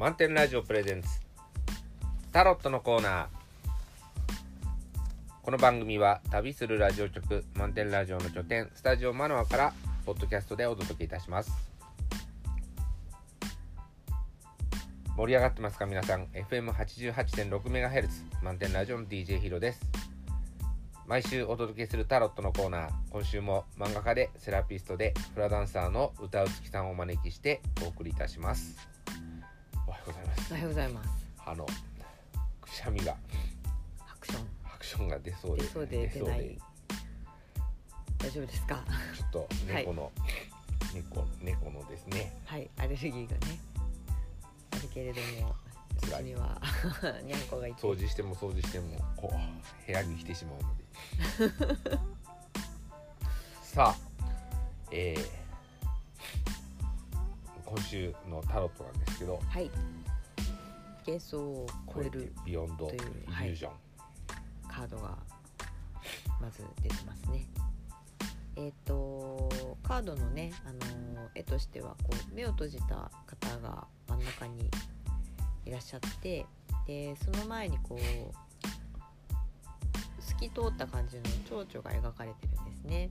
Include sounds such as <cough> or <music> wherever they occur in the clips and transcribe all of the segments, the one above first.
満点ラジオプレゼンツ。タロットのコーナー。この番組は旅するラジオ局満点ラジオの拠点スタジオマノアからポッドキャストでお届けいたします。盛り上がってますか皆さん？FM88.6MHz 満点ラジオの DJ ヒロです。毎週お届けするタロットのコーナー。今週も漫画家でセラピストでフラダンサーの歌うつきさんをお招きしてお送りいたします。はようございますおはようございます。あのくしゃみがハクションアクションが出そうで出そうで出ない。大丈夫ですか？ちょっと猫の、猫猫のですねはい、アレルギーがね。あるけれども、うちには <laughs> にゃんこがいて。掃除しても掃除してもこう部屋に来てしまうので <laughs> さあえー今週のタロットなんですけどはい。幻想を超えるビヨンドイというリュージョン、カードがまず出てますね。えっ、とカードのね、あのー絵としてはこう目を閉じた方が真ん中にいらっしゃってでその前にこう透き通った感じの蝶々が描かれてるんですね。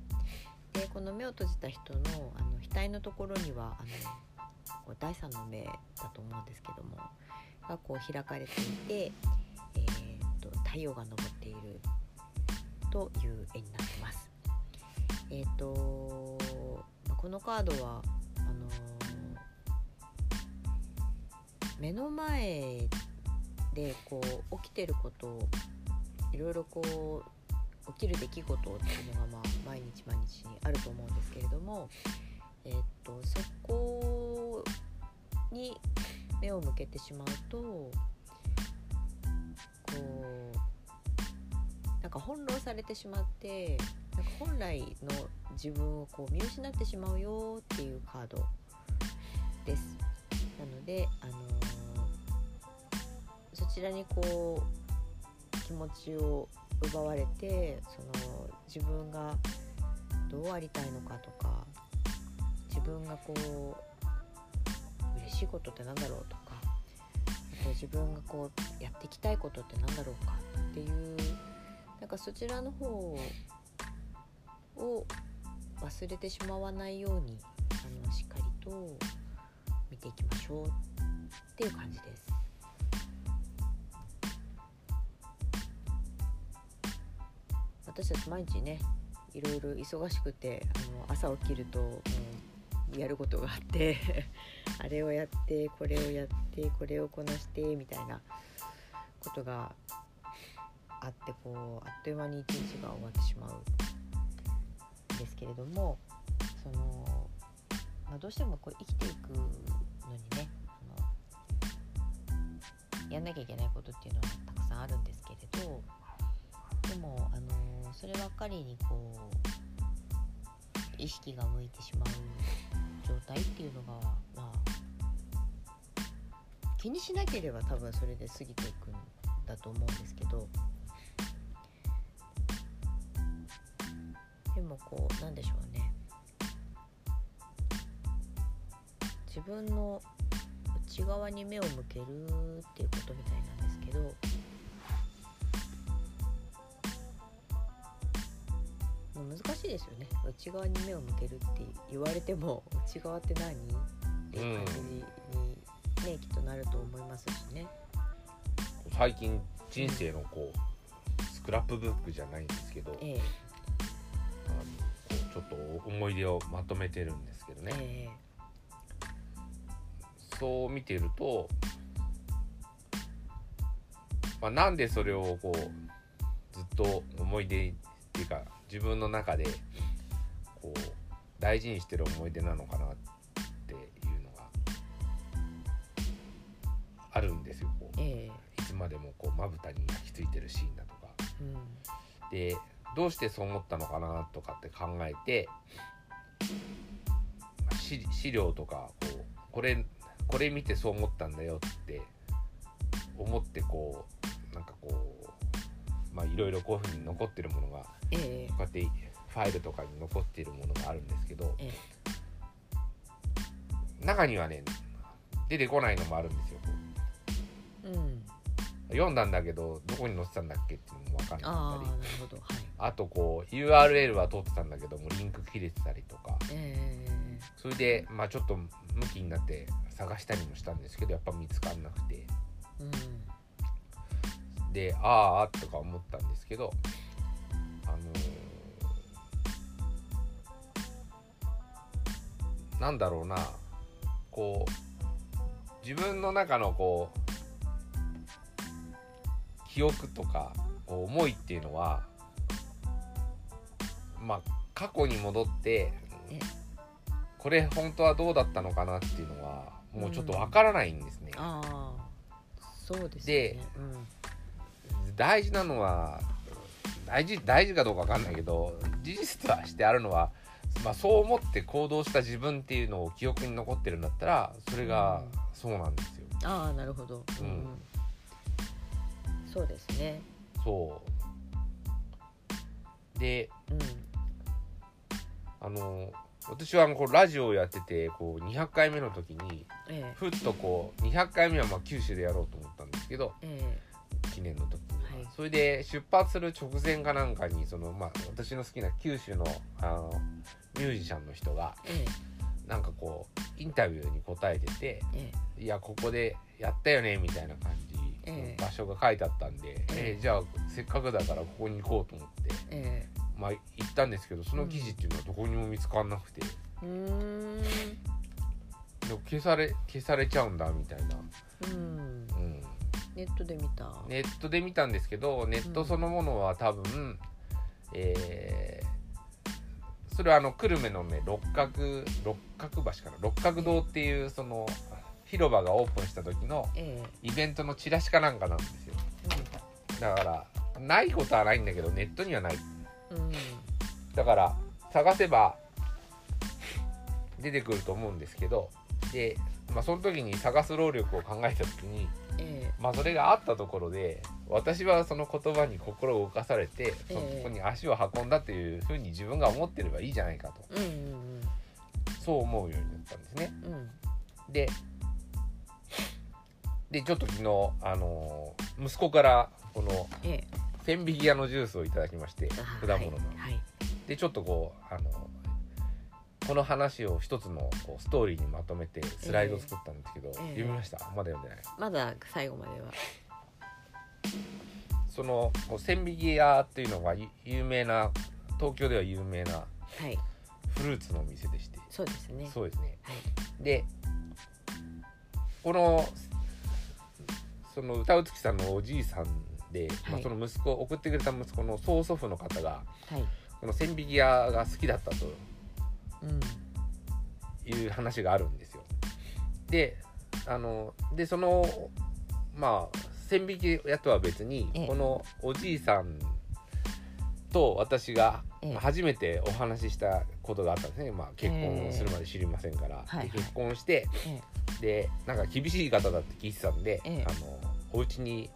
でこの目を閉じた人のあの額のところにはあのこう第三の目だと思うんですけどもがこう開かれていて、えー、と太陽が昇っているという絵になってます。えっ、とまこのカードはあのー目の前でこう起きてることをいろいろこう起きる出来事っていうのがまあ毎日毎日にあると思うんですけれども、えっ、とそこに目を向けてしまうとこうなんか翻弄されてしまってなんか本来の自分をこう見失ってしまうよっていうカードです。なので、あのーそちらにこう気持ちを奪われてその自分がどうありたいのかとか自分がこう嬉しいことってなんだろうとかあと自分がこうやっていきたいことってなんだろうかっていうなんかそちらの方を忘れてしまわないようにあのしっかりと見ていきましょうっていう感じです。私たち毎日ねいろいろ忙しくてあの朝起きるともうやることがあって <laughs> あれをやってこれをやってこれをこなしてみたいなことがあってこうあっという間に一日が終わってしまうんですけれどもその、まあ、どうしてもこう生きていくのにねあのやんなきゃいけないことっていうのはたくさんあるんですけれどでもあのそればっかりにこう意識が向いてしまう状態っていうのがまあ気にしなければ多分それで過ぎていくんだと思うんですけどでもこうなんでしょうね。自分の内側に目を向けるっていうことみたいなんですけどですよね。内側に目を向けるって言われても <laughs> 内側って何？っていう感じに、ねきっとなると思いますしね。最近人生のこうスクラップブックじゃないんですけど、ええ。あのちょっと思い出をまとめてるんですけどね、え。そう見てると、まあ、なんでそれをこうずっと思い出っていうか自分の中でこう大事にしてる思い出なのかなっていうのがあるんですよこう。ええ。いつまでもこうまぶたに焼き付いてるシーンだとか。えうん。でどうしてそう思ったのかなとかって考えてまあ資資料とかこうこれこれ見てそう思ったんだよって思ってこうなんかこうまあいろいろこういうふうに残ってるものがええ。こうやってファイルとかに残っているものがあるんですけどえ中にはね出てこないのもあるんですよ。こううん。読んだんだけどどこに載ってたんだっけっていうのも分かんなかったり。ほど。はい。あとこう URL は通ってたんだけどもリンク切れてたりとか。えそれでまあちょっと向きになって探したりもしたんですけどやっぱ見つかんなくて。えうんでああとか思ったんですけどあのーなんだろうなこう自分の中のこう記憶とか思いっていうのはまあ過去に戻ってえ？これ本当はどうだったのかなっていうのはもうちょっとわからないんですね。ああそうですでね大事なのは大事大事かどうかわかんないけど事実としてあるのは、まあ、そう思って行動した自分っていうのを記憶に残ってるんだったらそれがそうなんですよ。うん、ああなるほど、うん。そうですね。そう。でうん。あの私はこうラジオをやっててこう200回目の時にえふっとこう200回目はまあ九州でやろうと思ったんですけどええ記念の時には、はい。それで出発する直前かなんかにその、まあ、私の好きな九州のあのミュージシャンの人がええ。なんかこうインタビューに答えててええ「いやここでやったよね」みたいな感じ、ええ。場所が書いてあったんで、ええ。えーじゃあせっかくだからここに行こうと思って、えまあ、行ったんですけどその記事っていうのはどこにも見つからなくて、えうーん。消され消されちゃうんだみたいな、うん。うん、ネットで見た？ネットで見たんですけどネットそのものは多分、えーそれはあの久留米のね六角六角橋かな？六角堂っていうその広場がオープンした時のえイベントのチラシかなんかなんですよ。えだからないことはないんだけどネットにはない。うん。だから探せば出てくると思うんですけどで、まあ、その時に探す労力を考えた時にえまあそれがあったところで私はその言葉に心を動かされてそえ。えこに足を運んだというふうに自分が思ってればいいじゃないかと。えうんそう思うようになったんですね。うん。うんででちょっと昨日、あのー息子からこのええ。千匹屋のジュースをいただきましてあ果物の。はいはい。でちょっとこうあのこの話を一つのこうストーリーにまとめてスライドを作ったんですけど、ええ。読みました？まだ読んでない？まだ最後までは。その千匹屋っていうのがゆ有名な東京では有名なはい。フルーツのお店でして。そうですね。そうですね。はい。でこのその歌うつきさんのおじいさんで、まあ、はい。その息子送ってくれた息子の曽祖父の方がはい。この千匹屋が好きだったとうんいう話があるんですよ。であのでそのまあ千匹屋とは別にええ。このおじいさんと私がええ。初めてお話ししたことがあったんですね、まあ、結婚をするまで知りませんから、はいで結婚してえ。でなんか厳しい方だって聞いてたんで、ええ。あのお家に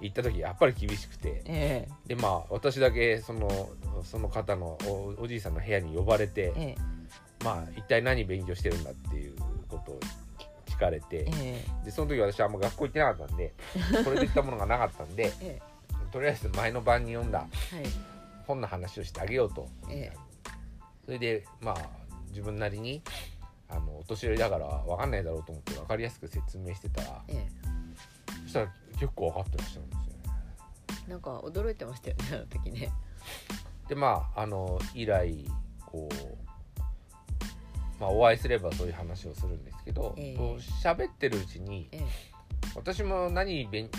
行った時やっぱり厳しくて。ええ。でまあ私だけそのその方のおおじいさんの部屋に呼ばれて、ええまあ一体何勉強してるんだっていうことを聞かれてえでその時私はあんま学校行ってなかったんで <laughs> これといったものがなかったんでええ。とりあえず前の晩に読んだ本の話をしてあげようと。えそれでまあ自分なりにあのお年寄りだから分かんないだろうと思って分かりやすく説明してたらええ。そしたら結構分かってらっしゃるんですよね。えなんか驚いてましたよねあの時ね。でまああの以来こう、まあ、お会いすればそういう話をするんですけど、ええ。こう喋ってるうちにええ。私も何勉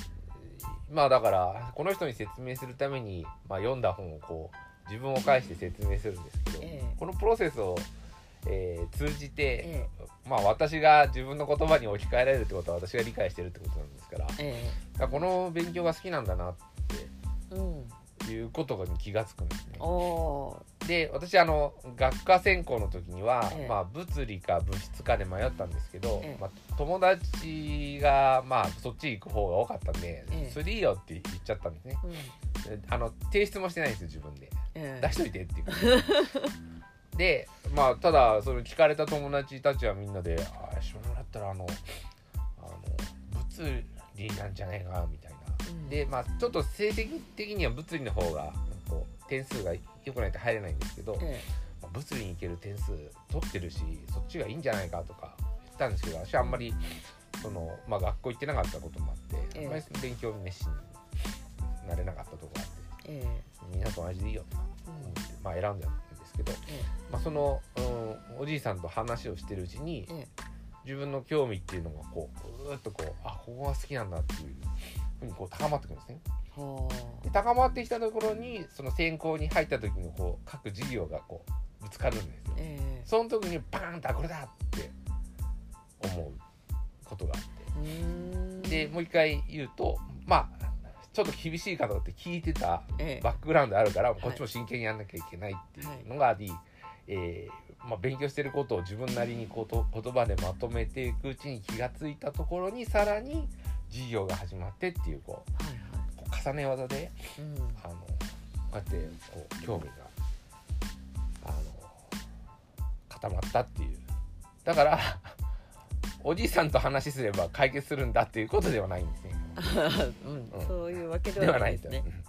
まあだからこの人に説明するために、まあ、読んだ本をこう自分を介して説明するんですけど、ええ。このプロセスを、えー通じて、えまあ私が自分の言葉に置き換えられるってことは私が理解してるってことなんですからだかええらこの勉強が好きなんだなっえうんていうことに気がつくんですね。で私あの学科専攻の時には、ええ。まあ、物理か物質かで迷ったんですけど、ええ。まあ、友達が、まあ、そっち行く方が多かったんで、ええ。それでいいよって言っちゃったんですね。うん。であの提出もしてないんですよ自分で。ええ。出しといてっていう。でまあただそれ聞かれた友達たちはみんなで「あ下村だったらあのあの物理なんじゃないかなみたいな。うんでまあちょっと成績的には物理の方がこう点数が良くないと入れないんですけど、えまあ物理に行ける点数取ってるしそっちがいいんじゃないかとか言ったんですけど私はあんまりその、まあ、学校行ってなかったこともあって、ええ。あんまり勉強に熱心になれなかったところがあってええ。みんなと同じでいいよとかうん思って、まあ、選んだんですけど、えまあ、その、うん、おじいさんと話をしてるうちにええ。自分の興味っていうのがこうぐーっとこうあここが好きなんだっていうにこう高まってくるんですね。で高まってきたところにその専攻に入った時のこう各事業がこうぶつかるんですよ。あ。ええ。その時にバーンとあこれだって思うことがあって。でもう一回言うとまあちょっと厳しい方って聞いてたええ。バックグラウンドあるからい。こっちも真剣にやんなきゃいけないっていうのがあり、えーまあ、勉強してることを自分なりにこと言葉でまとめていくうちに気がついたところにさらに授業が始まってっていうこうはいはい。こう重ね技でうん。あのこうやってこう興味があの固まったっていう。だから <laughs> おじいさんと話すれば解決するんだっていうことではないんですね。<laughs> うん。うん。そういうわけででははないいですね。うん。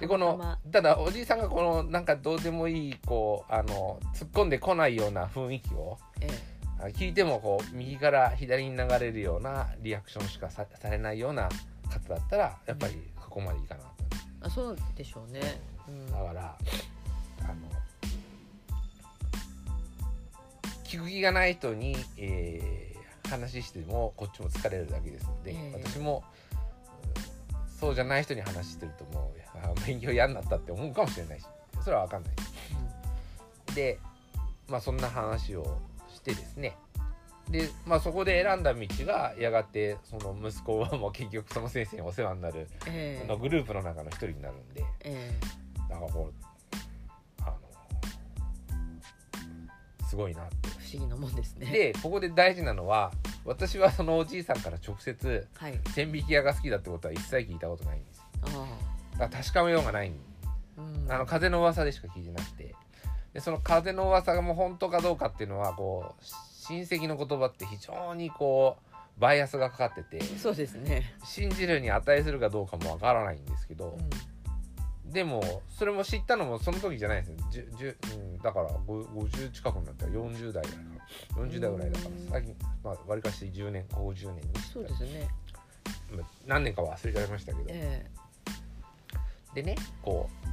でこのただおじいさんがこのなんかどうでもいいこうあの突っ込んでこないような雰囲気をえあ聞いてもこう右から左に流れるようなリアクションしかさされないような方だったらやっぱりここまでいいかなと。えあそうでしょうね。うん。だからあの聞く気がない人に、えー話してもこっちも疲れるだけですので、ええ。私も、うんそうじゃない人に話してるともうあ勉強嫌になったって思うかもしれないしそれは分かんない。でまあそんな話をしてですね。で、まあ、そこで選んだ道がやがてその息子はもう結局その先生にお世話になる、ええ。そのグループの中の一人になるんでえだからこうあのすごいなって。え不思議なもんですね。でここで大事なのは私はそのおじいさんから直接はい。千匹屋が好きだってことは一切聞いたことないんですあだから確かめようがない。ん。あの風の噂でしか聞いてなくてでその風の噂がもう本当かどうかっていうのはこう親戚の言葉って非常にこうバイアスがかかっててそうですね。信じるに値するかどうかもわからないんですけど、でもそれも知ったのもその時じゃないですよ、じゅじゅうん、だからご50近くになったら40代だから40代ぐらいだからうん。最近まあわりかし10年50年にそうですね。まあ何年か忘れちゃいましたけど、えでねこう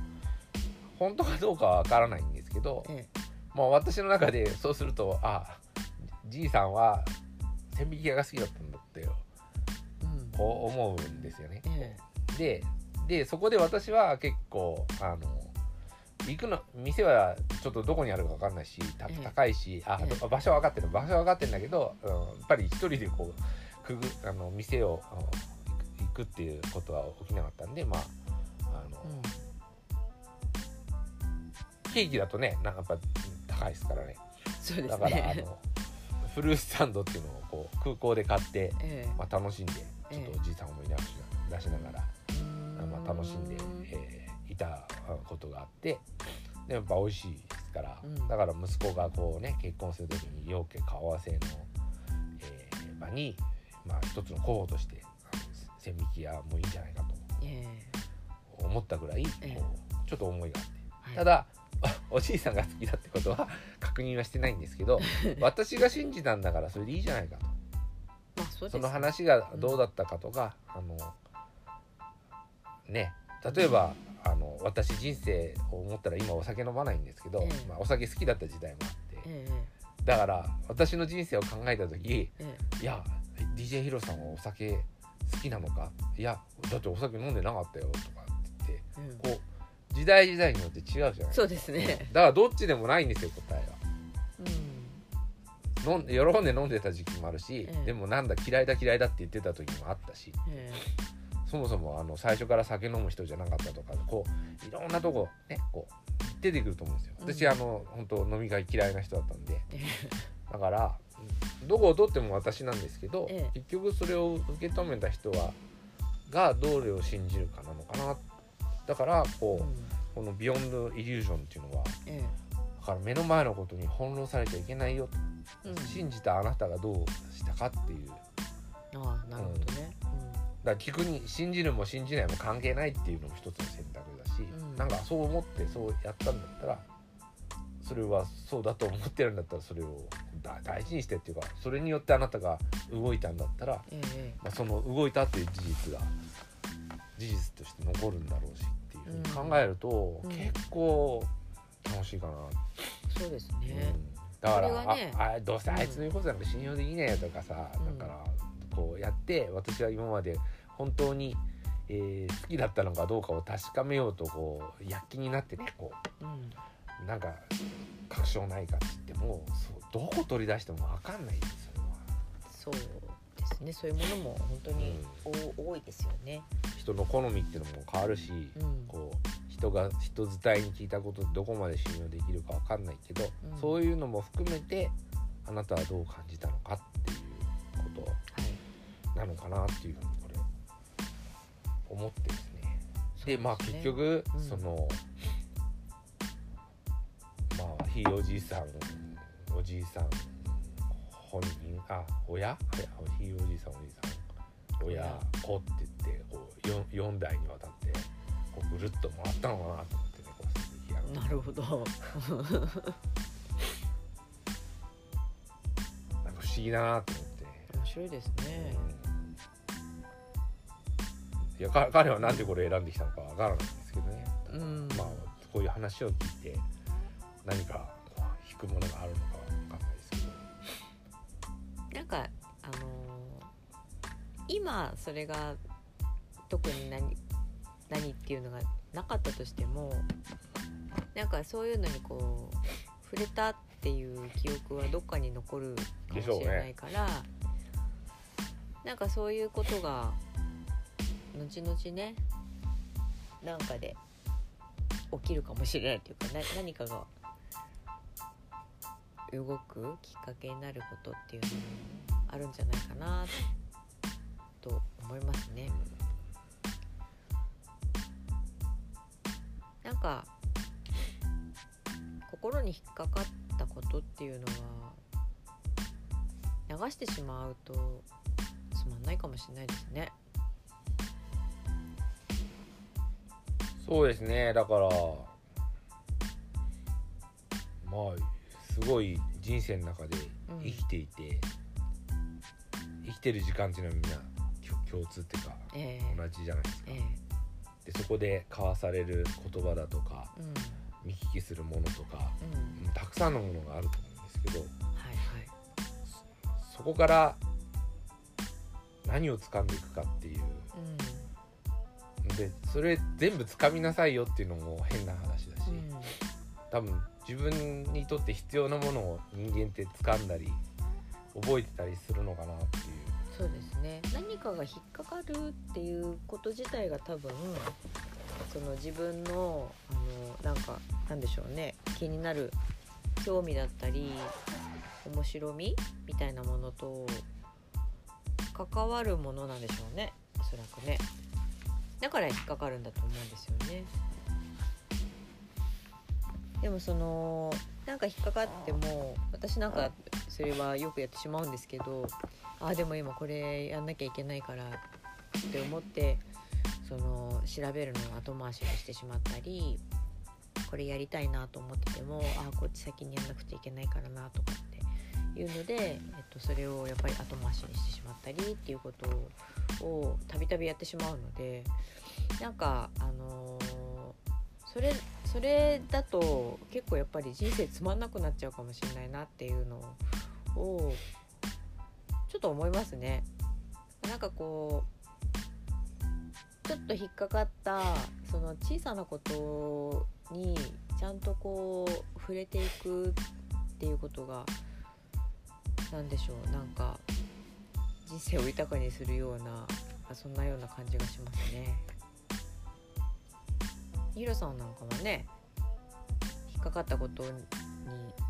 本当かどうかはわからないんですけどえ、え。まあ私の中でそうするとあじいさんは千匹屋が好きだったんだってよえうん。こう思うんですよね。えででそこで私は結構あの行くの店はちょっとどこにあるか分かんないし高いしあ、ええ。場所は分かってる場所は分かってるんだけど、うん、やっぱり一人でこうくぐあの店を行くっていうことは起きなかったんでまああの、うんケーキだとねなんかやっぱ高いですからね。そうですだから、あねのフルーツサンドっていうのをこう空港で買って、ええ。まあ、楽しんでちょっとおじいさんを思い出し出しながら。まあ、楽しんで、えーいたことがあってでやっぱ美味しいですから、うん。だから息子がこうね結婚する時に陽家顔合わせの、えー場に、まあ、一つの候補として千匹屋もいいんじゃないかえと思ったぐらい、こえ。えうちょっと思いがあって。えただ <laughs> おじいさんが好きだってことは確認はしてないんですけど <laughs> 私が信じたんだからそれでいいじゃないかと。まあそうですその話がどうだったかとか、あのね例えばあの私人生を思ったら今お酒飲まないんですけど、ええ。まあ、お酒好きだった時代もあって。えだから私の人生を考えた時ええ。いや DJ ヒロさんはお酒好きなのか？いやだってお酒飲んでなかったよとか時代時代によって違うじゃない。そうですね。だからどっちでもないんですよ答えは。うん。飲ん喜んで飲んでた時期もあるし、ええ。でもなんだ嫌いだ嫌いだって言ってた時もあったしえそもそもあの最初から酒飲む人じゃなかったとかこういろんなとこねこう出てくると思うんですよ。うん。私、あの本当飲み会嫌いな人だったんで。え <laughs> だからうんどこを取っても私なんですけど、ええ。結局それを受け止めた人はがどれを信じるかなのかなだからこう、うん。この「ビヨンド・イリュージョン」っていうのはえだから目の前のことに翻弄されちゃいけないよ。うん。信じたあなたがどうしたかっていう。ああなるほどね。だから聞くに信じるも信じないも関係ないっていうのも一つの選択だし、うん。なんかそう思ってそうやったんだったらそれはそうだと思ってるんだったらそれをだ大事にしてっていうかそれによってあなたが動いたんだったら、ええ。まあ、その動いたっていう事実が事実として残るんだろうしっていうふうに考えると、うん。結構楽しいかな、そうですうん。ね、だから、それがねああどうせあいつの言うことなんか信用できねえとかさ、うん。だからこうやって私は今まで本当に、えー好きだったのかどうかを確かめようとこう躍起になってねこうん。うなんか確証ないかって言ってもそうどこ取り出しても分かんないですよそうですね。そういうものも本当にお、多いですよね。人の好みっていうのも変わるし、うん。こう人が人伝いに聞いたことでどこまで信用できるか分かんないけど、うん。そういうのも含めてあなたはどう感じたのかっていうこと。はい。なのかなっていうふうにこれ思ってですね。でまあ結局、うん。そのまあひいおじいさんおじいさん本人あ親？はいひいおじいさんおじいさん。親親。子って 4, 4代にわたってこうぐるっと回ったのかなと思ってねこう鈴木がなるほど。<laughs> なんか不思議だなと思って。面白いですね。いやか彼はなんでこれ選んできたのかわからないんですけどね、うんまあこういう話を聞いて何かこう引くものがあるのかわかんないですけどなんかあのー今それが特に何何っていうのがなかったとしてもなんかそういうのにこう触れたっていう記憶はどっかに残るかもしれないから、なんかそういうことが後々ねなんかで起きるかもしれないというかな何かが動くきっかけになることっていうのもあるんじゃないかなと思いますね。なんか心に引っかかったことっていうのは流してしまうとつまんないかもしれないですね。そうですね。だからまあすごい人生の中でうん。生きていて、生きてる時間っていうのはみんな共通っていうかええ。同じじゃないですか。ええでそこで交わされる言葉だとかうん。見聞きするものとかうん。たくさんのものがあると思うんですけどはいそこから何を掴んでいくかっていう。はい。でそれ全部掴みなさいよっていうのも変な話だし、うん。うん。多分自分にとって必要なものを人間って掴んだり覚えてたりするのかなっていうそうですね。何かが引っかかるっていうこと自体が多分その自分のあのなんかなんでしょうね。気になる興味だったり面白みみたいなものと関わるものなんでしょうね。おそらくね。だから引っかかるんだと思うんですよね。でもそのなんか引っかかっても私なんかそれはよくやってしまうんですけどあでも今これやんなきゃいけないからって思ってその調べるのを後回しにしてしまったりこれやりたいなと思っててもあこっち先にやんなくちゃいけないからなとかっていうので、えっと、それをやっぱり後回しにしてしまったりっていうことをたびたびやってしまうのでなんかあのーそれそれだと結構やっぱり人生つまんなくなっちゃうかもしれないなっていうのををちょっと思いますね。なんかこうちょっと引っかかったその小さなことにちゃんとこう触れていくっていうことが何でしょうなんか人生を豊かにするようなあそんなような感じがしますね。ヒロさんなんかはね引っかかったことに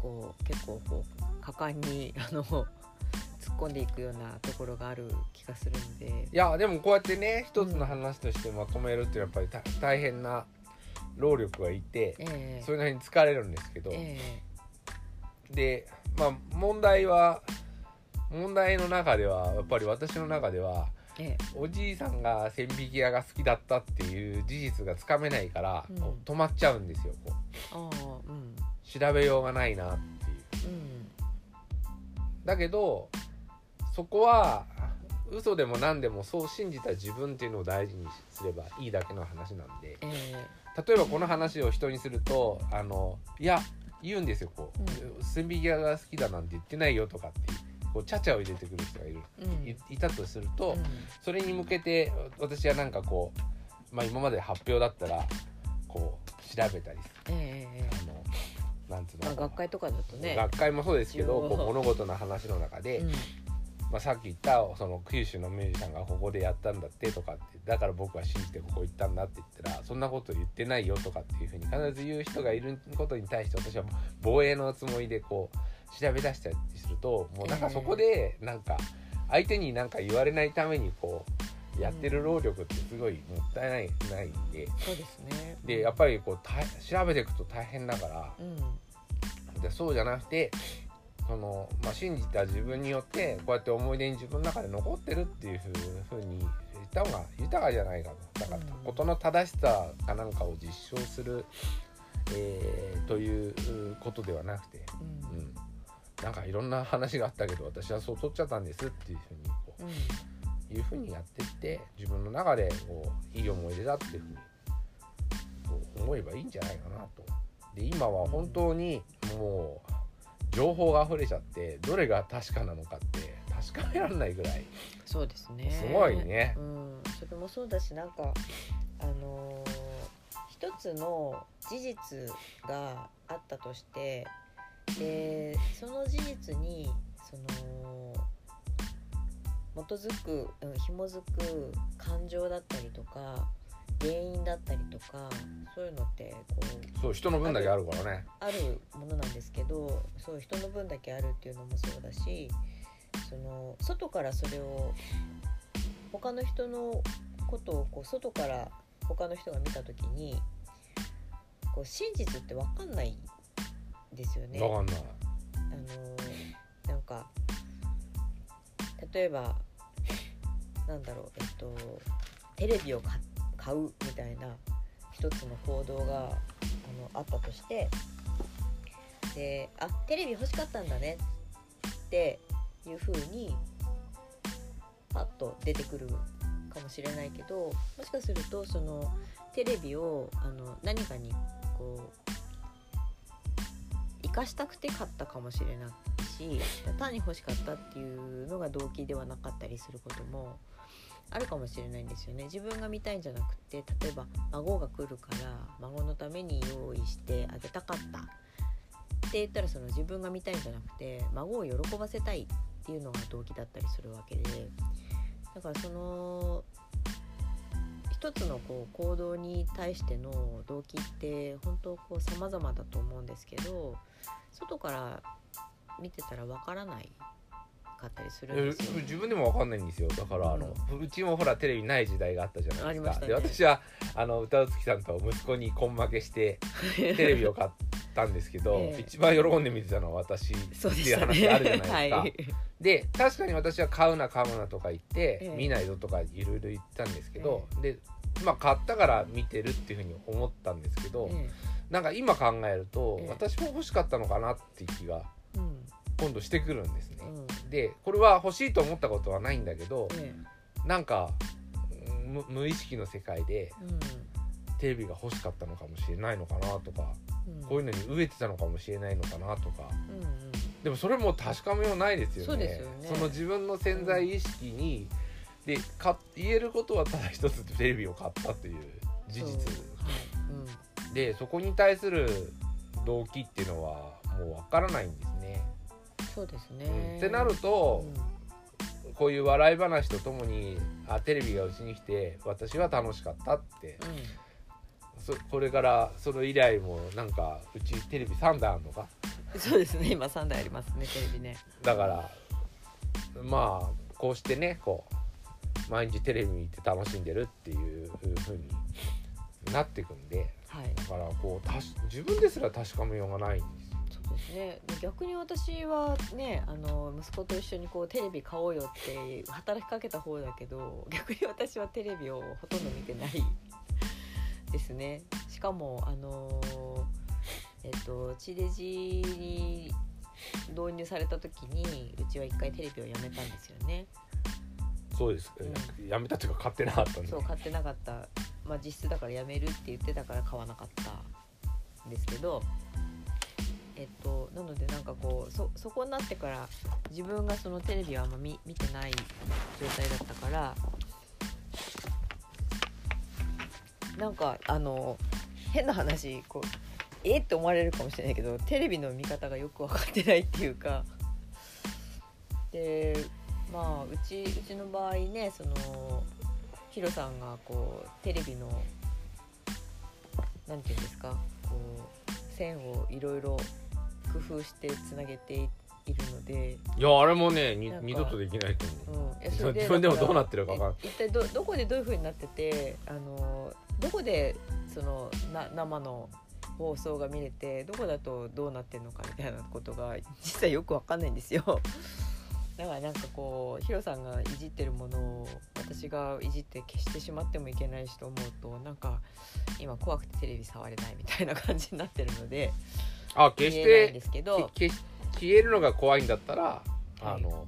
こう結構こう果敢にあの突っ込んでいくようなところがある気がするので。いやでもこうやってね一つの話としてまとめるっていうのはやっぱりた大変な労力がいてええ。それなりに疲れるんですけど、えでまあ問題は問題の中ではやっぱり私の中ではええ。おじいさんが千匹屋が好きだったっていう事実がつかめないから、うん。止まっちゃうんですよこう。ん。調べようがないなっだけどそこは嘘でも何でもそう信じた自分っていうのを大事にすればいいだけの話なんで。ええ。例えばこの話を人にするとあのいや言うんですよこう、う千匹屋が好きだなんて言ってないよとかってこうちゃちゃを入れてくる人がいる、うん。いいたとすると、うん。それに向けて私はなんかこう、まあ、今まで発表だったらこう調べたりすえええ。えるあのなんつうの、まあ学会とかだとね。学会もそうですけどこう物事の話の中で、うん。まあ、さっき言ったその九州のミュージシャンがここでやったんだってとかってだから僕は信じてここ行ったんだって言ったらそんなこと言ってないよとかっていうふうに必ず言う人がいることに対して私は防衛のつもりでこう調べ出したりするともうなんかそこでなんか相手になんか言われないためにこうやってる労力ってすごいもったいないないんで。そうですね。でやっぱりこう大調べていくと大変だからうん。でそうじゃなくてその、まあ、信じた自分によってこうやって思い出に自分の中で残ってるっていうふうに言った方が豊かじゃないかとだからうん事の正しさかなんかを実証する、えーということではなくて、うん。うん、なんかいろんな話があったけど私はそう取っちゃったんですっていうふうにこうん。ういうふうにやってって自分の中でこういい思い出だっていうふうに思えばいいんじゃないかなと。で今は本当にもう情報が溢れちゃってどれが確かなのかって確かめられないぐらい。そうですね。すごいね。うん、それもそうだしなんかあのー一つの事実があったとしてでその事実にその基づく、うん、紐づく感情だったりとか原因だったりとかそういうのってこうそう人の分だけあるからねあるものなんですけどそう人の分だけあるっていうのもそうだしその外からそれを他の人のことをこう外から他の人が見た時にこう真実って分かんないですよね。分かんないあのーなんか例えばなんだろうえっとテレビを買うみたいな一つの行動があのあったとしてであテレビ欲しかったんだねっていう風にパッと出てくるかもしれないけどもしかするとそのテレビをあの何かにこう生かしたくて買ったかもしれないし単に欲しかったっていうのが動機ではなかったりすることもあるかもしれないんですよね。自分が見たいんじゃなくて例えば孫が来るから孫のために用意してあげたかった。って言ったらその自分が見たいんじゃなくて孫を喜ばせたいっていうのが動機だったりするわけで。だからその一つのこう行動に対しての動機って本当こう様々だと思うんですけど外から見てたらわからないかったりするんえですよ。自分でも分かんないんですよ。だからあの、うちもほらテレビない時代があったじゃないですか、ね。で私はあの歌うつきさんと息子に根負けして <laughs> テレビを買ったんですけど、ええ。一番喜んで見てたのは私っていう。話あるじゃないですか。はい。で確かに私は買うな買うなとか言って、ええ。見ないぞとかいろいろ言ったんですけど、でまあ買ったから見てるっていうふうに思ったんですけど、えなんか今考えると、ええ。私も欲しかったのかなっていう気がえうん今度してくるんですね。うん。でこれは欲しいと思ったことはないんだけどえなんかうん無無意識の世界でえテレビが欲しかったのかもしれないのかなとか、うん。こういうのに飢えてたのかもしれないのかなとか。うんうんでもそれも確かめようないですよね。ね。その自分の潜在意識に、でか言えることはただ一つテレビを買ったという事実。そう。はい。でそこに対する動機っていうのはもうわからないんですね。うん、そうですね、うんってなると、こういう笑い話とともにあテレビがうちに来て私は楽しかったって。うん、これからそれ以来もなんかうちテレビ3台あるのか？そうですね。今3台ありますねテレビね。だからまあこうしてねこう毎日テレビ見て楽しんでるっていう風になってくんで。はい。だからこうたし自分ですら確かめようがないんですですね逆に私はねあの息子と一緒にこうテレビ買おうよって働きかけた方だけど逆に私はテレビをほとんど見てない。ですね。しかもあのえっと地デジに導入された時にうちは一回テレビをやめたんですよね。そうです、うやめたっていうか買ってなかったそう買ってなかった。まあ実質だからやめるって言ってたから買わなかったんですけどえっとなのでなんかこうそそこになってから自分がそのテレビはあんま見見てない状態だったからなんかあの変な話こうえって思われるかもしれないけどテレビの見方がよく分かってないっていうかでまあうちうちの場合ねそのヒロさんがこうテレビのなんていうんですかこう線をいろいろ工夫してつなげているので、いやあれもね二度とできないと思う。うん、それ自分でもどうなってるか分かんない。え一体どどこでどういう風になっててあのどこでそのな生の放送が見れてどこだとどうなってるのかみたいなことが実際よくわかんないんですよ。<laughs> だからなんかこうヒロさんがいじってるものを私がいじって消してしまってもいけないしと思うとなんか今怖くてテレビ触れないみたいな感じになってるのであ決し見えないんてですけど。消えるのが怖いんだったら、はい。あの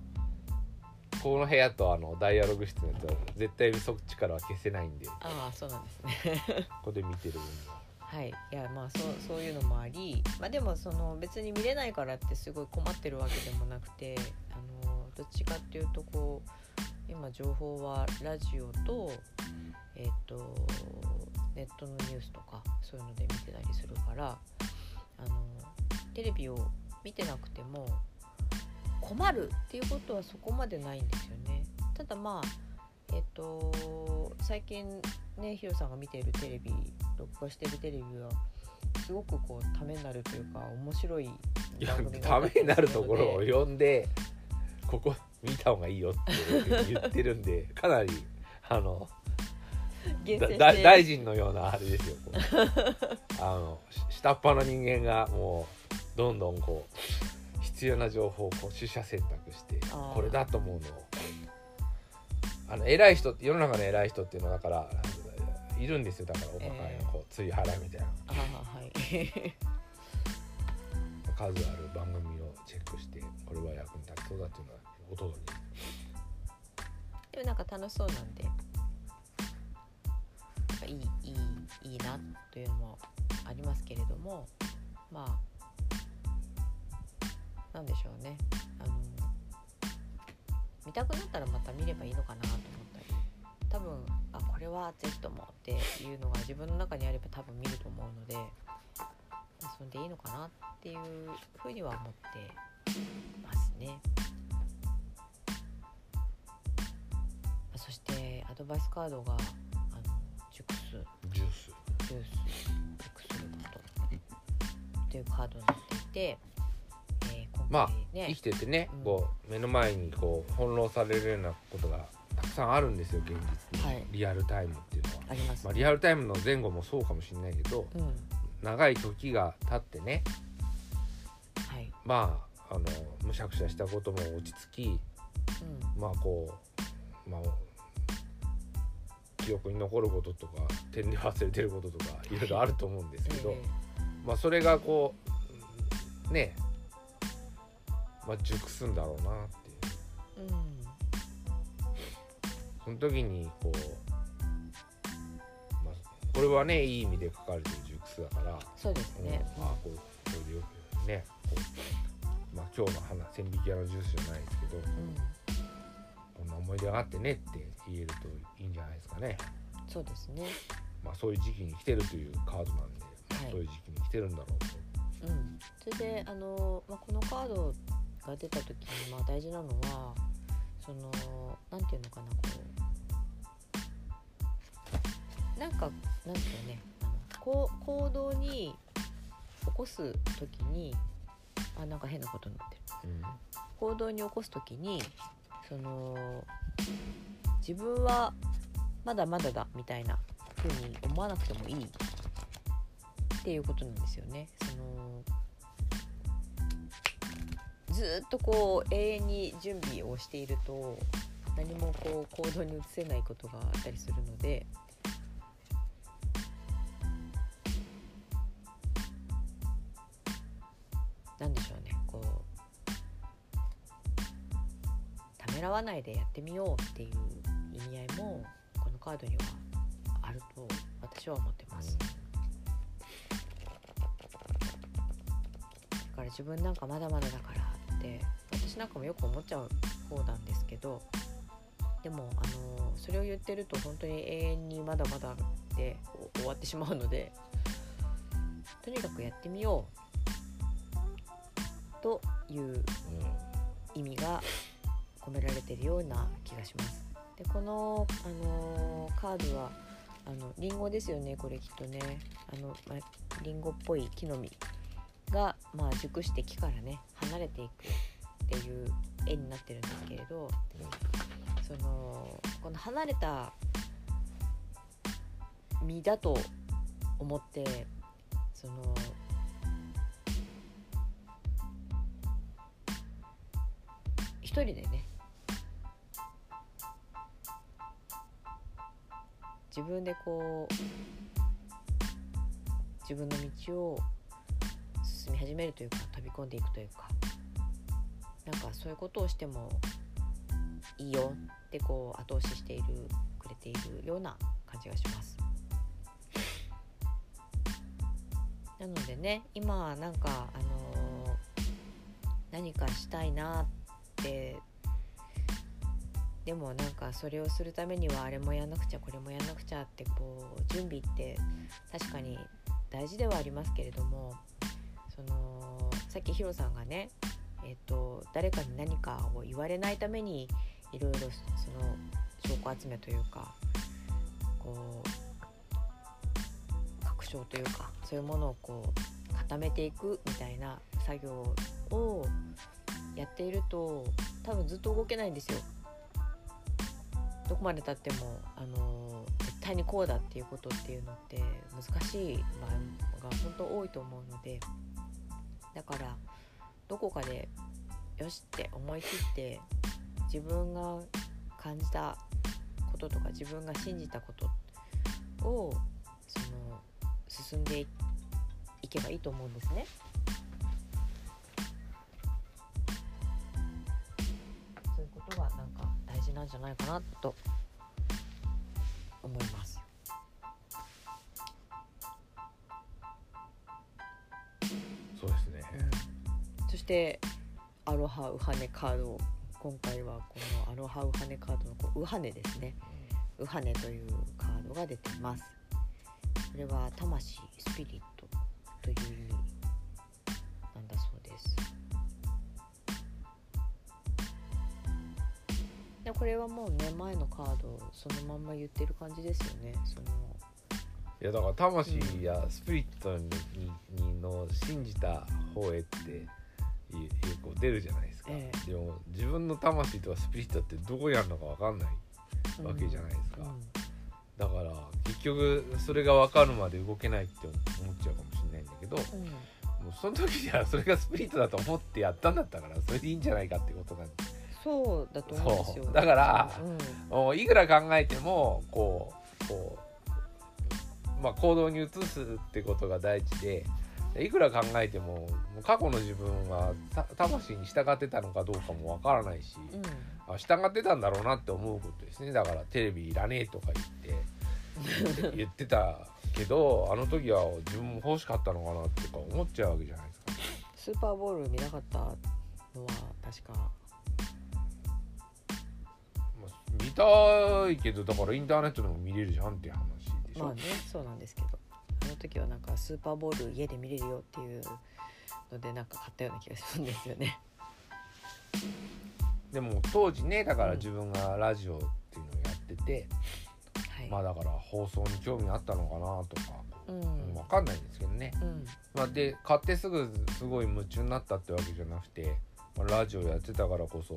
この部屋とあのダイアログ室のやつは絶対そっちからは消せないんで。こああそうなんですね。<laughs> こで見てる分には。はい、いやまあそうそういうのもあり、まあ、でもその別に見れないからってすごい困ってるわけでもなくてあのどっちかっていうとこう今情報はラジオと,、えっとネットのニュースとかそういうので見てたりするからあのテレビを見てなくても困るっていうことはそこまでないんですよね。ただまあえっと最近ねヒロさんが見ているテレビ録画してるテレビはすごくこうためになるというか面白いいためになるところを多かったりする呼んでここ見た方がいいよって言ってるんでかなりあの厳選して。だ大臣のようなあれですよ。あのし下っ端の人間がもうどんどんこう必要な情報をこう取捨選択してこれだと思うの。をあの偉い人世の中の偉い人っていうのはだからいるんですよ。だからおまかいえのこうつい払いみたいな。あはい。数ある番組をチェックしてこれは役に立ちそうだっていうのはお届けでもなんか楽しそうなんでかいいいいいいなというのもありますけれどもまあなんでしょうねあの見たくなったらまた見ればいいのかなと思ったり多分あこれはぜひともっていうのが自分の中にあれば多分見ると思うのでそれでいいのかなっていうふうには思ってますね。そしてアドバイスカードが熟すジュース。ジュース熟すること。というカードになっていて、えー、今まあ生きててね、うん。こう目の前にこう翻弄されるようなことがたくさんあるんですよ現実に、はい。リアルタイムっていうのは、あります、まあ、リアルタイムの前後もそうかもしれないけどうん。長い時が経ってねはい。まああのむしゃくしゃしたことも落ち着きうん。まあこうまあ記憶に残ることとか点で忘れてることとかいろいろあると思うんですけど、えまあそれがこうねまあ熟すんだろうなっていう。えうん。その時にこう、まあ、これはねいい意味で書かれてる熟すだから、そうですね、うんあこうこういうねこう、まあ、今日の花千匹屋のジュースじゃないですけどうん、思い出があってねって言えるといいんじゃないですかね。そうですね。まあ、そういう時期に来てるというカードなんで、まあはい。そういう時期に来てるんだろうと。うん、それであの、まあ、このカードが出た時に、まあ、大事なのはそのなんていうのかなこうなんかなんていうのねこう行動に起こす時にあなんか変なことになってる。うん。行動に起こす時にその自分はまだまだだみたいな風に思わなくてもいいっていうことなんですよね。そのずっとこう永遠に準備をしていると何もこう行動に移せないことがあったりするのでなんでしょうねためらわないでやってみようっていう意味合いもこのカードにはあると私は思ってます。だから自分なんかまだまだだからって私なんかもよく思っちゃう方なんですけどでもあのそれを言ってると本当に永遠にまだまだで終わってしまうのでとにかくやってみようという意味が込められてるような気がします。でこの、あのーカードはあのリンゴですよねこれきっとねあの、まリンゴっぽい木の実が、まあ、熟して木からね離れていくっていう絵になってるんですけれどそのこの離れた実だと思ってその一人でね自分でこう自分の道を進み始めるというか飛び込んでいくというかなんかそういうことをしてもいいよってこう後押ししているくれているような感じがします。なのでね今なんかあのー何かしたいなってでもなんかそれをするためにはあれもやんなくちゃこれもやんなくちゃってこう準備って確かに大事ではありますけれどもそのさっきヒロさんがね、えっと誰かに何かを言われないためにいろいろその証拠集めというかこう確証というかそういうものをこう固めていくみたいな作業をやっていると多分ずっと動けないんですよ。どこまでたってもあの絶対にこうだっていうことっていうのって難しい場合が本当多いと思うのでだからどこかでよしって思い切って自分が感じたこととか自分が信じたことをその進んでいけばいいと思うんですね。じゃないかなと思います。そうですね。そしてアロハウハネカード。今回はこのアロハウハネカードのこうウハネですね。ウハネというカードが出ています。これは魂スピリットというこれはもうね前のカードをそのまんま言ってる感じですよね。そのいやだから魂やスピリットににの信じた方へっていういうこう出るじゃないですか、えでも自分の魂とかスピリットってどこにあるのか分かんないわけじゃないですか、だから結局それが分かるまで動けないって思っちゃうかもしれないんだけどもうん。うんうその時にはそれがスピリットだと思ってやったんだったからそれでいいんじゃないかってことなんでそうだと思うんですよ。だからうん。いくら考えてもこうこう、まあ、行動に移すってことが大事でいくら考えても過去の自分はた魂に従ってたのかどうかもわからないし、うん。あ従ってたんだろうなって思うことですね。だからテレビいらねえとか言って <laughs> 言ってたけどあの時は自分も欲しかったのかなってか思っちゃうわけじゃないですか。スーパーボール見なかったのは確かたいけどだからインターネットでも見れるじゃんっていう話でしょ。まあねそうなんですけどあの時はなんかスーパーボール家で見れるよっていうのでなんか買ったような気がするんですよね。でも当時ねだから自分がラジオっていうのをやってて、はい。まあだから放送に興味あったのかなとか、うんうん、分かんないんですけどね、うんまあ、で買ってすぐすごい夢中になったってわけじゃなくて、まあ、ラジオやってたからこそ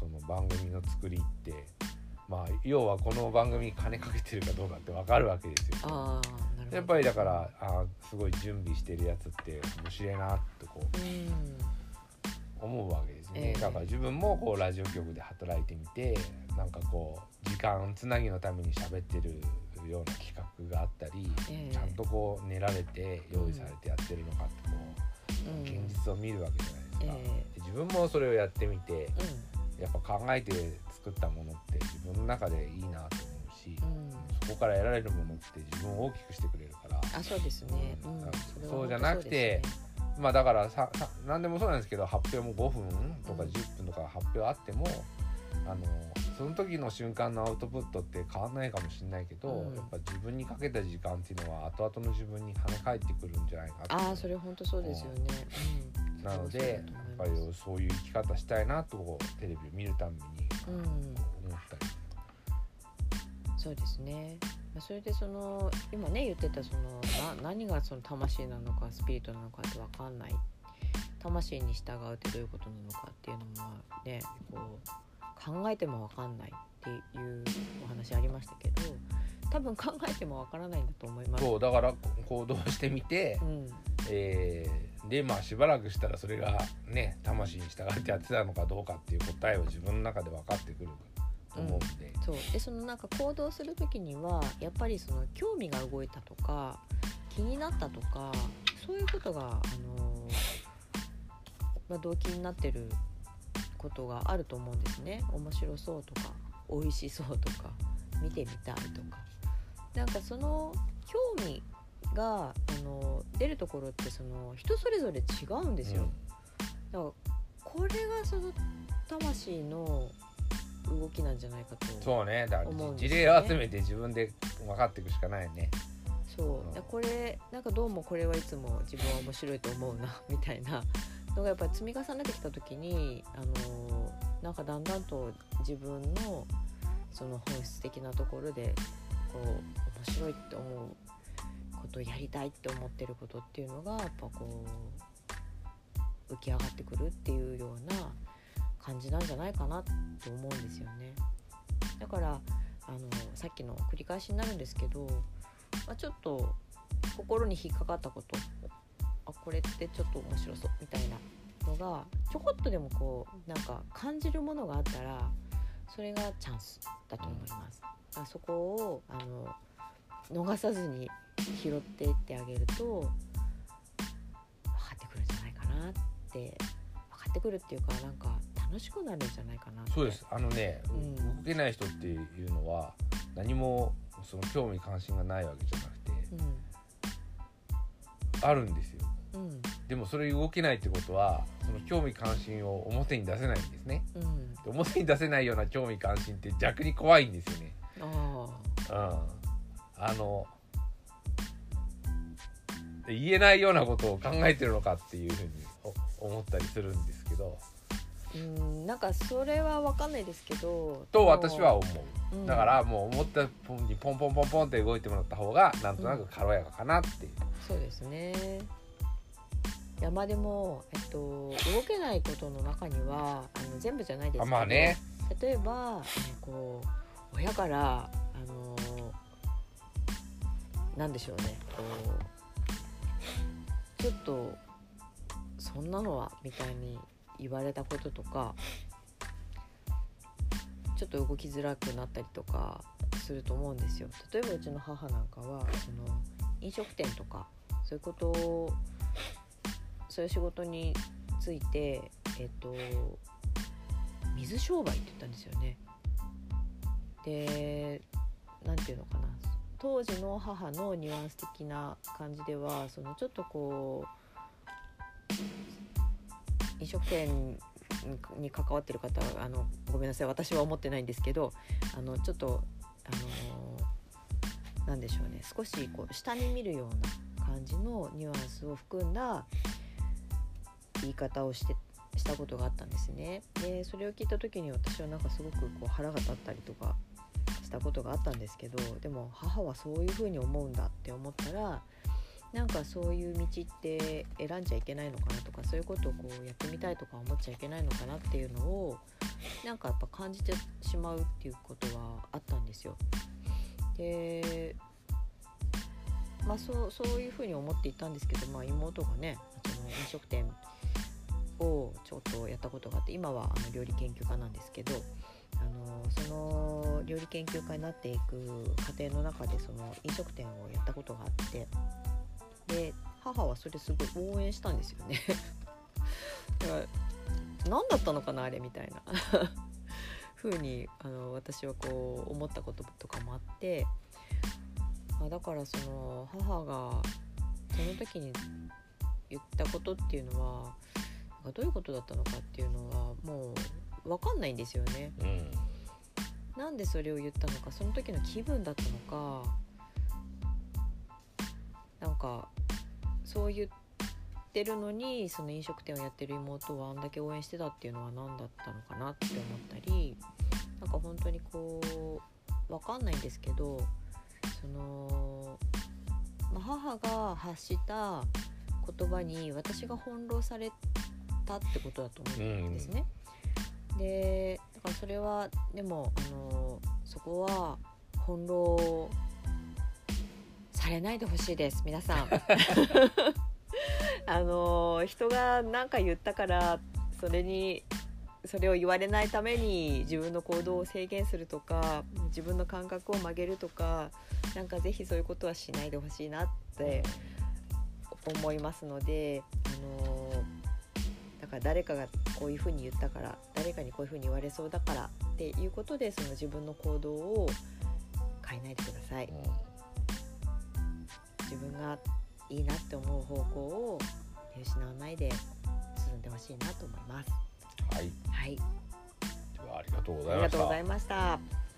その番組の作りってまあ要はこの番組に金かけてるかどうかって分かるわけですよ。あ。やっぱりだからあすごい準備してるやつって面白いなってこううん。思うわけですね、ええ。だから自分もこうラジオ局で働いてみてなんかこう時間つなぎのために喋ってるような企画があったり、ええ。ちゃんとこう練られて用意されてやってるのかってこう、うん。現実を見るわけじゃないですか、えで自分もそれをやってみてうやっぱ考えて作ったものって自分の中でいいなと思うし、んうん。そこから得られるものって自分を大きくしてくれるから。あそうですね、ううん。そうじゃなくてね。まあだからささ何でもそうなんですけど発表も5分とかうん。10分とか発表あっても、あのその時の瞬間のアウトプットって変わんないかもしれないけど、うん。やっぱ自分にかけた時間っていうのは後々の自分に跳ね返ってくるんじゃないかああそれ本当そうですよね、うん、なのでぱりそういう生き方したいなとテレビを見るたびに思ったり、ますそうですね。まあそれでその今ね言ってたそのな何がその魂なのかスピリットなのかって分かんない。魂に従うってどういうことなのかっていうのもねこう考えても分かんないっていうお話ありましたけど多分考えても分からないんだと思います。そうだから行動してみて、うん。えーでまあしばらくしたらそれがね魂に従ってやってたのかどうかっていう答えを自分の中で分かってくると思うんで、そう。でそのなんか行動する時にはやっぱりその興味が動いたとか気になったとかそういうことが、あのまあ、動機になってることがあると思うんですね。面白そうとか美味しそうとか見てみたいとか。なんかその興味が、出るところってその人それぞれ違うんですよ。だからこれがその魂の動きなんじゃないかとそうねだから思うんです事例を集めて自分で分かっていくしかないね。そう。うん。これなんかどうもこれはいつも自分は面白いと思うな <laughs> みたいなのがやっぱり積み重ねてきた時にあのなんかだんだんと自分のその本質的なところでこう面白いって思うことをやりたいって思ってることっていうのがやっぱこう浮き上がってくるっていうような感じなんじゃないかなと思うんですよね。だからあのさっきの繰り返しになるんですけど、まあ、ちょっと心に引っかかったことあこれってちょっと面白そうみたいなのがちょこっとでもこうなんか感じるものがあったらそれがチャンスだと思います。そこをあの逃さずに拾っていってあげると分かってくるんじゃないかなって分かってくるっていうかなんか楽しくなるんじゃないかなそうです。あのね、うん。動けない人っていうのは何もその興味関心がないわけじゃなくてあるんですよ。うん。うんでもそれ動けないってことはその興味関心を表に出せないんですね。うん。で表に出せないような興味関心って逆に怖いんですよね。あうん。あので言えないようなことを考えてるのかっていうふうにお思ったりするんですけど。ーうんなんかそれは分かんないですけど。と私は思う。うん。だからもう思ったポンにポンポンポンポンって動いてもらった方がなんとなく軽やかかなっていう、そうですね。いやまあでも、えっと、動けないことの中にはあの全部じゃないですあけどまあね。例えばこう親からあのなんでしょうね。こうちょっとそんなのはみたいに言われたこととかちょっと動きづらくなったりとかすると思うんですよ。例えばうちの母なんかはその飲食店とかそういうことをそういう仕事についてえっと水商売って言ったんですよね。でなんていうのかな当時の母のニュアンス的な感じではそのちょっとこう飲食店に関わってる方はあのごめんなさい私は思ってないんですけどあのちょっとあのなんでしょうね少しこう下に見るような感じのニュアンスを含んだ言い方をしてしたことがあったんですね。でそれを聞いた時に私はなんかすごくこう腹が立ったりとかしたことがあったんですけどでも母はそういうふうに思うんだって思ったらなんかそういう道って選んじゃいけないのかなとかそういうことをこうやってみたいとか思っちゃいけないのかなっていうのをなんかやっぱ感じてしまうっていうことはあったんですよ。でまあそうそういうふうに思っていたんですけど、まあ、妹がねその飲食店をちょっとやったことがあって今はあの料理研究家なんですけどあのその料理研究家になっていく過程の中でその飲食店をやったことがあってで母はそれすごい応援したんですよね。<laughs> だから何だったのかなあれみたいな <laughs> 風にあの私はこう思ったこととかもあってあだからその母がその時に言ったことっていうのはどういうことだったのかっていうのはもう分かんないんですよね。うんなんでそれを言ったのかその時の気分だったのかなんかそう言ってるのにその飲食店をやってる妹はあんだけ応援してたっていうのは何だったのかなって思ったりなんか本当にこう分かんないんですけどその、まあ、母が発した言葉に私が翻弄されたってことだと思うんですね。でだからそれはでもあのそこは翻弄されないでほしいです皆さん。<laughs> あの人が何か言ったからそれにそれを言われないために自分の行動を制限するとか自分の感覚を曲げるとかなんかぜひそういうことはしないでほしいなって思いますのであのから誰かがこういうふうに言ったから誰かにこういうふうに言われそうだからっていうことでその自分の行動を変えないでください。自分がいいなって思う方向を見失わないで進んでほしいなと思います。はいはい、ではありがとうござありがとうございましたいました。